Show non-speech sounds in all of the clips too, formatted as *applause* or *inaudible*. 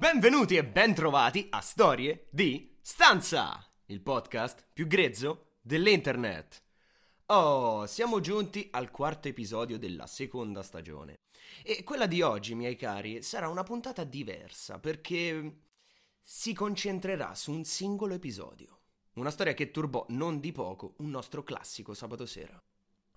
Benvenuti e bentrovati a Storie di Stanza, il podcast più grezzo dell'internet. Oh, siamo giunti al quarto episodio della seconda stagione. E quella di oggi, miei cari, sarà una puntata diversa perché si concentrerà su un singolo episodio. Una storia che turbò non di poco un nostro classico sabato sera.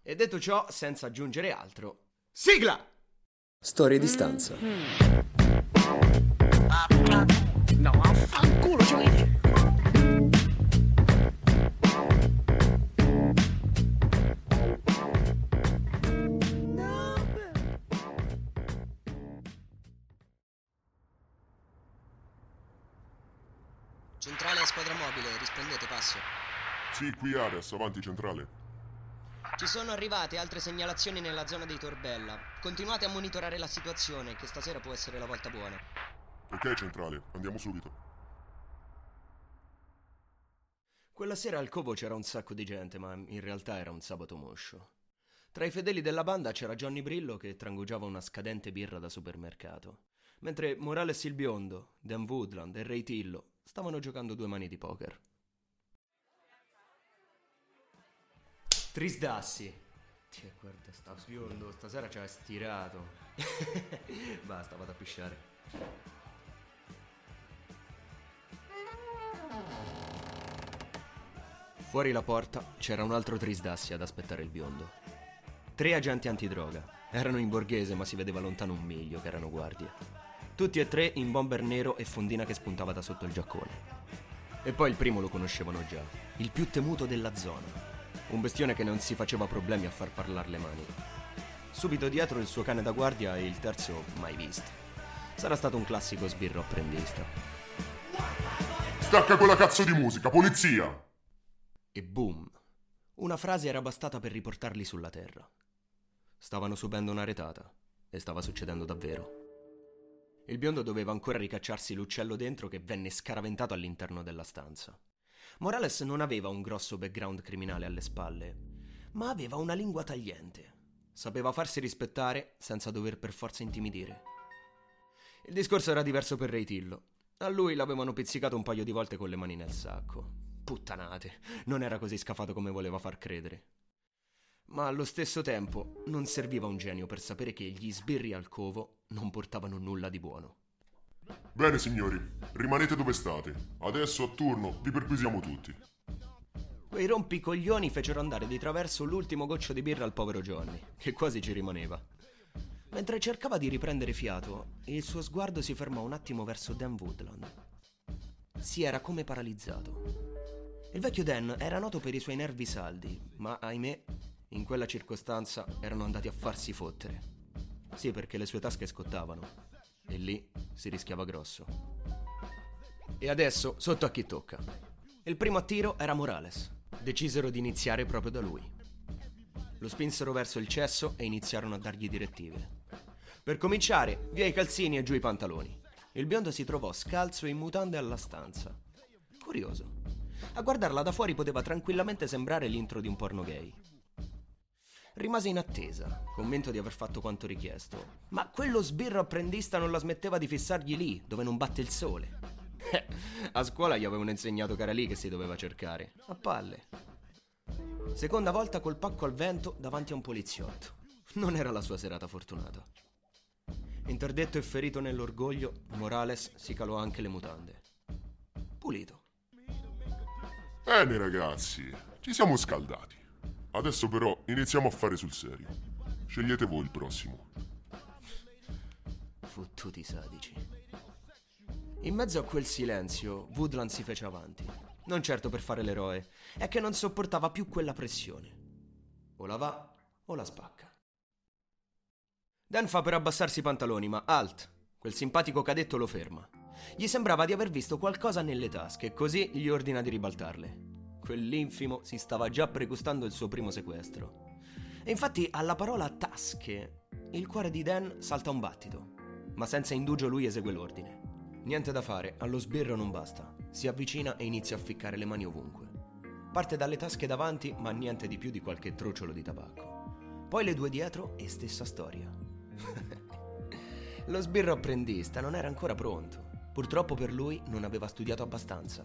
E detto ciò, senza aggiungere altro, sigla! Storie di stanza. No, affanculo. Centrale squadra mobile, rispondete passo. Sì, qui Ares, avanti centrale. Ci sono arrivate altre segnalazioni nella zona dei Torbella. Continuate a monitorare la situazione, che stasera può essere la volta buona. Ok, centrale, andiamo subito. Quella sera al covo c'era un sacco di gente, ma in realtà era un sabato moscio. Tra i fedeli della banda c'era Johnny Brillo che trangugiava una scadente birra da supermercato, mentre Morales il biondo, Dan Woodland e Ray Tillo stavano giocando due mani di poker. Trisdassi. Tiè, guarda, sta biondo, stasera ci ha stirato. *laughs* Basta, vado a pisciare. Fuori la porta c'era un altro Trisdassi ad aspettare il biondo. Tre agenti antidroga. Erano in borghese, ma si vedeva lontano un miglio che erano guardie. Tutti e tre in bomber nero e fondina che spuntava da sotto il giaccone. E poi il primo lo conoscevano già, il più temuto della zona. Un bestione che non si faceva problemi a far parlare le mani. Subito dietro il suo cane da guardia e il terzo mai visto. Sarà stato un classico sbirro apprendista. Stacca quella cazzo di musica, polizia! E boom! Una frase era bastata per riportarli sulla terra. Stavano subendo una retata e stava succedendo davvero. Il biondo doveva ancora ricacciarsi l'uccello dentro che venne scaraventato all'interno della stanza. Morales non aveva un grosso background criminale alle spalle, ma aveva una lingua tagliente. Sapeva farsi rispettare senza dover per forza intimidire. Il discorso era diverso per Reitillo. A lui l'avevano pizzicato un paio di volte con le mani nel sacco. Puttanate, non era così scafato come voleva far credere. Ma allo stesso tempo non serviva un genio per sapere che gli sbirri al covo non portavano nulla di buono. Bene, signori, rimanete dove state. Adesso a turno vi perquisiamo tutti. Quei rompicoglioni fecero andare di traverso l'ultimo goccio di birra al povero Johnny, che quasi ci rimaneva. Mentre cercava di riprendere fiato, il suo sguardo si fermò un attimo verso Dan Woodland. Si era come paralizzato. Il vecchio Dan era noto per i suoi nervi saldi, ma ahimè, in quella circostanza erano andati a farsi fottere. Sì, perché le sue tasche scottavano. E lì si rischiava grosso. E adesso sotto a chi tocca. Il primo a tiro era Morales. Decisero di iniziare proprio da lui. Lo spinsero verso il cesso e iniziarono a dargli direttive. Per cominciare, via i calzini e giù i pantaloni. Il biondo si trovò scalzo e in mutande alla stanza. Curioso. A guardarla da fuori poteva tranquillamente sembrare l'intro di un porno gay. Rimase in attesa, convinto di aver fatto quanto richiesto. Ma quello sbirro apprendista non la smetteva di fissargli lì, dove non batte il sole. *laughs* A scuola gli avevano insegnato che era lì che si doveva cercare. A palle. Seconda volta col pacco al vento davanti a un poliziotto. Non era la sua serata fortunata. Interdetto e ferito nell'orgoglio, Morales si calò anche le mutande. Pulito. Bene, ragazzi, ci siamo scaldati. Adesso però iniziamo a fare sul serio. Scegliete voi il prossimo. Fottuti sadici. In mezzo a quel silenzio, Woodland si fece avanti. Non certo per fare l'eroe, è che non sopportava più quella pressione. O la va o la spacca. Dan fa per abbassarsi i pantaloni, ma alt. Quel simpatico cadetto lo ferma. Gli sembrava di aver visto qualcosa nelle tasche, così gli ordina di ribaltarle. Quell'infimo si stava già pregustando il suo primo sequestro. E infatti alla parola tasche, il cuore di Dan salta un battito, ma senza indugio lui esegue l'ordine. Niente da fare, allo sbirro non basta. Si avvicina e inizia a ficcare le mani ovunque. Parte dalle tasche davanti, ma niente di più di qualche trucciolo di tabacco. Poi le due dietro e stessa storia. *laughs* Lo sbirro apprendista non era ancora pronto. Purtroppo per lui non aveva studiato abbastanza.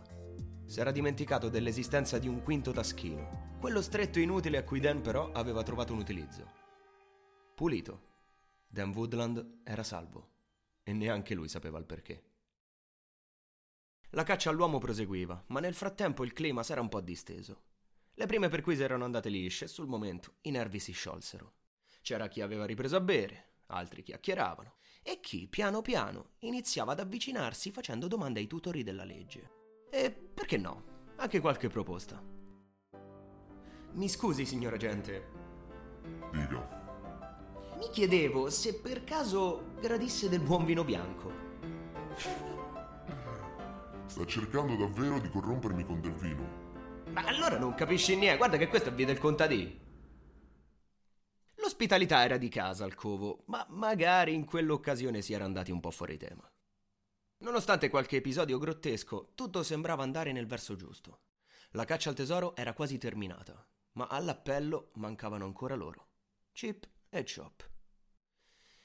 Si era dimenticato dell'esistenza di un quinto taschino, quello stretto inutile a cui Dan però aveva trovato un utilizzo. Pulito. Dan Woodland era salvo e neanche lui sapeva il perché. La caccia all'uomo proseguiva, ma nel frattempo il clima s'era un po' disteso. Le prime perquise erano andate lisce e sul momento i nervi si sciolsero. C'era chi aveva ripreso a bere, altri chiacchieravano e chi, piano piano, iniziava ad avvicinarsi facendo domande ai tutori della legge. E perché no? Anche qualche proposta. Mi scusi, signor agente. Dica. Mi chiedevo se per caso gradisse del buon vino bianco. Sta cercando davvero di corrompermi con del vino. Ma allora non capisci niente, guarda che questo è via del contadì. L'ospitalità era di casa al covo, ma magari in quell'occasione si era andati un po' fuori tema. Nonostante qualche episodio grottesco, tutto sembrava andare nel verso giusto. La caccia al tesoro era quasi terminata, ma all'appello mancavano ancora loro. Chip e Chop.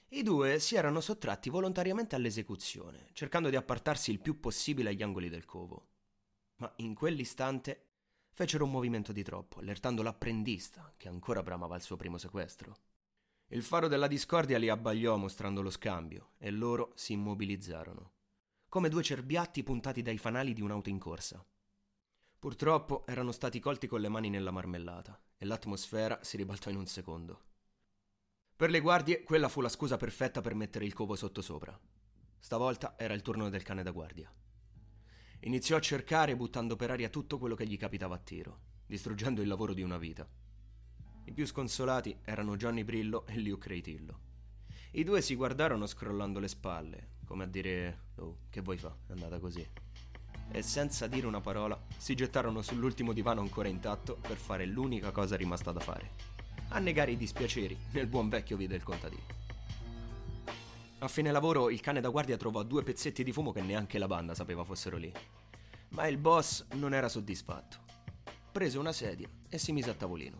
I due si erano sottratti volontariamente all'esecuzione, cercando di appartarsi il più possibile agli angoli del covo. Ma in quell'istante fecero un movimento di troppo, allertando l'apprendista, che ancora bramava il suo primo sequestro. Il faro della discordia li abbagliò mostrando lo scambio, e loro si immobilizzarono, come due cerbiatti puntati dai fanali di un'auto in corsa. Purtroppo erano stati colti con le mani nella marmellata, e l'atmosfera si ribaltò in un secondo. Per le guardie, quella fu la scusa perfetta per mettere il covo sottosopra. Stavolta era il turno del cane da guardia. Iniziò a cercare buttando per aria tutto quello che gli capitava a tiro, distruggendo il lavoro di una vita. I più sconsolati erano Johnny Brillo e Luke Reitillo. I due si guardarono scrollando le spalle, come a dire: Oh, che vuoi fa? È andata così. E senza dire una parola si gettarono sull'ultimo divano ancora intatto per fare l'unica cosa rimasta da fare a negare i dispiaceri nel buon vecchio via del contadino. A fine lavoro il cane da guardia trovò due pezzetti di fumo che neanche la banda sapeva fossero lì. Ma il boss non era soddisfatto. Prese una sedia e si mise a tavolino.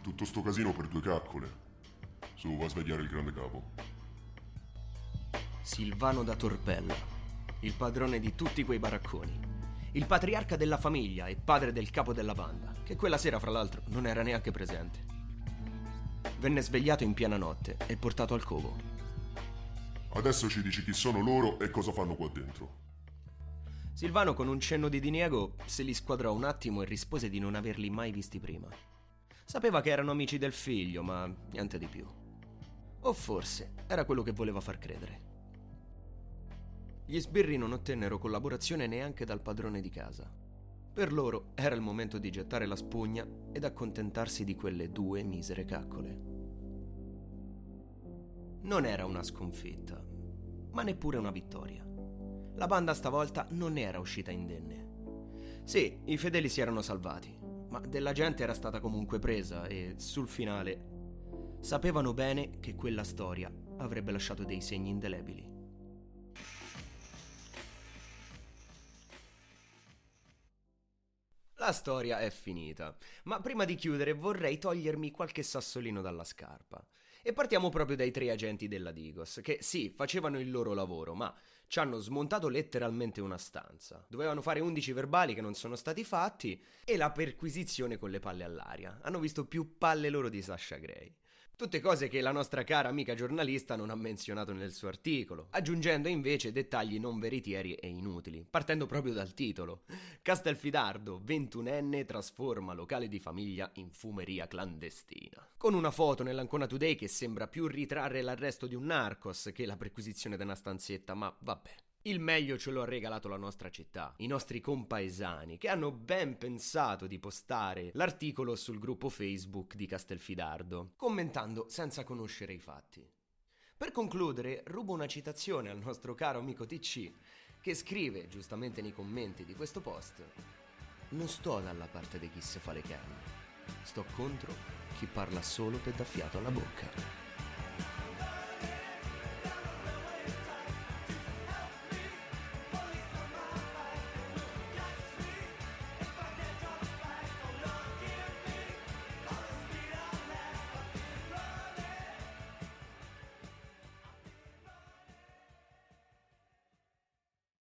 Tutto sto casino per due caccole. Su, va a svegliare il grande capo. Silvano da Torpella, il padrone di tutti quei baracconi, il patriarca della famiglia e padre del capo della banda, che quella sera fra l'altro non era neanche presente. Venne svegliato in piena notte e portato al covo. Adesso ci dici chi sono loro e cosa fanno qua dentro. Silvano con un cenno di diniego se li squadrò un attimo e rispose di non averli mai visti prima. Sapeva che erano amici del figlio, ma niente di più. O forse era quello che voleva far credere. Gli sbirri non ottennero collaborazione neanche dal padrone di casa. Per loro era il momento di gettare la spugna ed accontentarsi di quelle due misere caccole. Non era una sconfitta, ma neppure una vittoria. La banda stavolta non era uscita indenne. Sì, i fedeli si erano salvati, ma della gente era stata comunque presa e, sul finale, sapevano bene che quella storia avrebbe lasciato dei segni indelebili. La storia è finita, ma prima di chiudere vorrei togliermi qualche sassolino dalla scarpa. E partiamo proprio dai tre agenti della Digos, che sì, facevano il loro lavoro, ma ci hanno smontato letteralmente una stanza. Dovevano fare 11 verbali che non sono stati fatti e la perquisizione con le palle all'aria. Hanno visto più palle loro di Sasha Gray. Tutte cose che la nostra cara amica giornalista non ha menzionato nel suo articolo, aggiungendo invece dettagli non veritieri e inutili, partendo proprio dal titolo. Castelfidardo, 21enne, trasforma locale di famiglia in fumeria clandestina. Con una foto nell'Ancona Today che sembra più ritrarre l'arresto di un narcos che la perquisizione di una stanzetta, ma vabbè. Il meglio ce lo ha regalato la nostra città, i nostri compaesani, che hanno ben pensato di postare l'articolo sul gruppo Facebook di Castelfidardo, commentando senza conoscere i fatti. Per concludere, rubo una citazione al nostro caro amico TC, che scrive, giustamente nei commenti di questo post, Non sto dalla parte di chi se fa le canne, sto contro chi parla solo per dar fiato alla bocca.